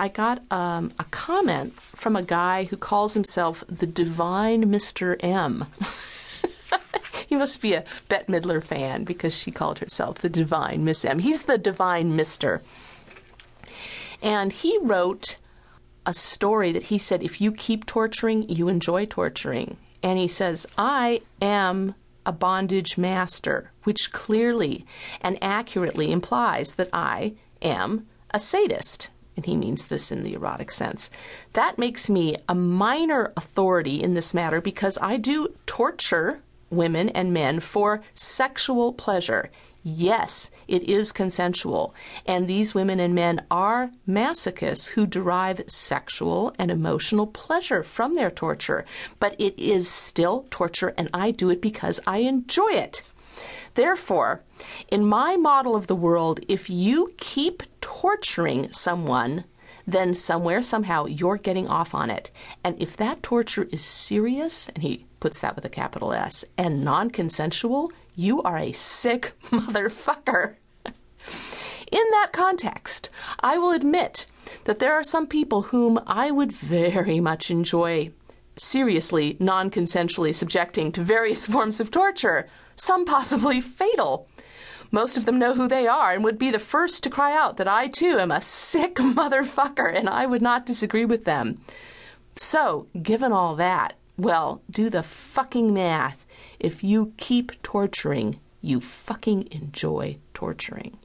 I got um, a comment from a guy who calls himself the Divine Mr. M. he must be a Bette Midler fan because she called herself the Divine Miss M. He's the Divine Mister. And he wrote a story that he said if you keep torturing, you enjoy torturing. And he says, I am a bondage master, which clearly and accurately implies that I am a sadist. And he means this in the erotic sense. That makes me a minor authority in this matter because I do torture women and men for sexual pleasure. Yes, it is consensual. And these women and men are masochists who derive sexual and emotional pleasure from their torture. But it is still torture, and I do it because I enjoy it. Therefore, in my model of the world, if you keep torturing someone, then somewhere, somehow, you're getting off on it. And if that torture is serious, and he puts that with a capital S, and non consensual, you are a sick motherfucker. In that context, I will admit that there are some people whom I would very much enjoy seriously, non consensually subjecting to various forms of torture, some possibly fatal. Most of them know who they are and would be the first to cry out that I too am a sick motherfucker, and I would not disagree with them. So, given all that, well, do the fucking math. If you keep torturing, you fucking enjoy torturing.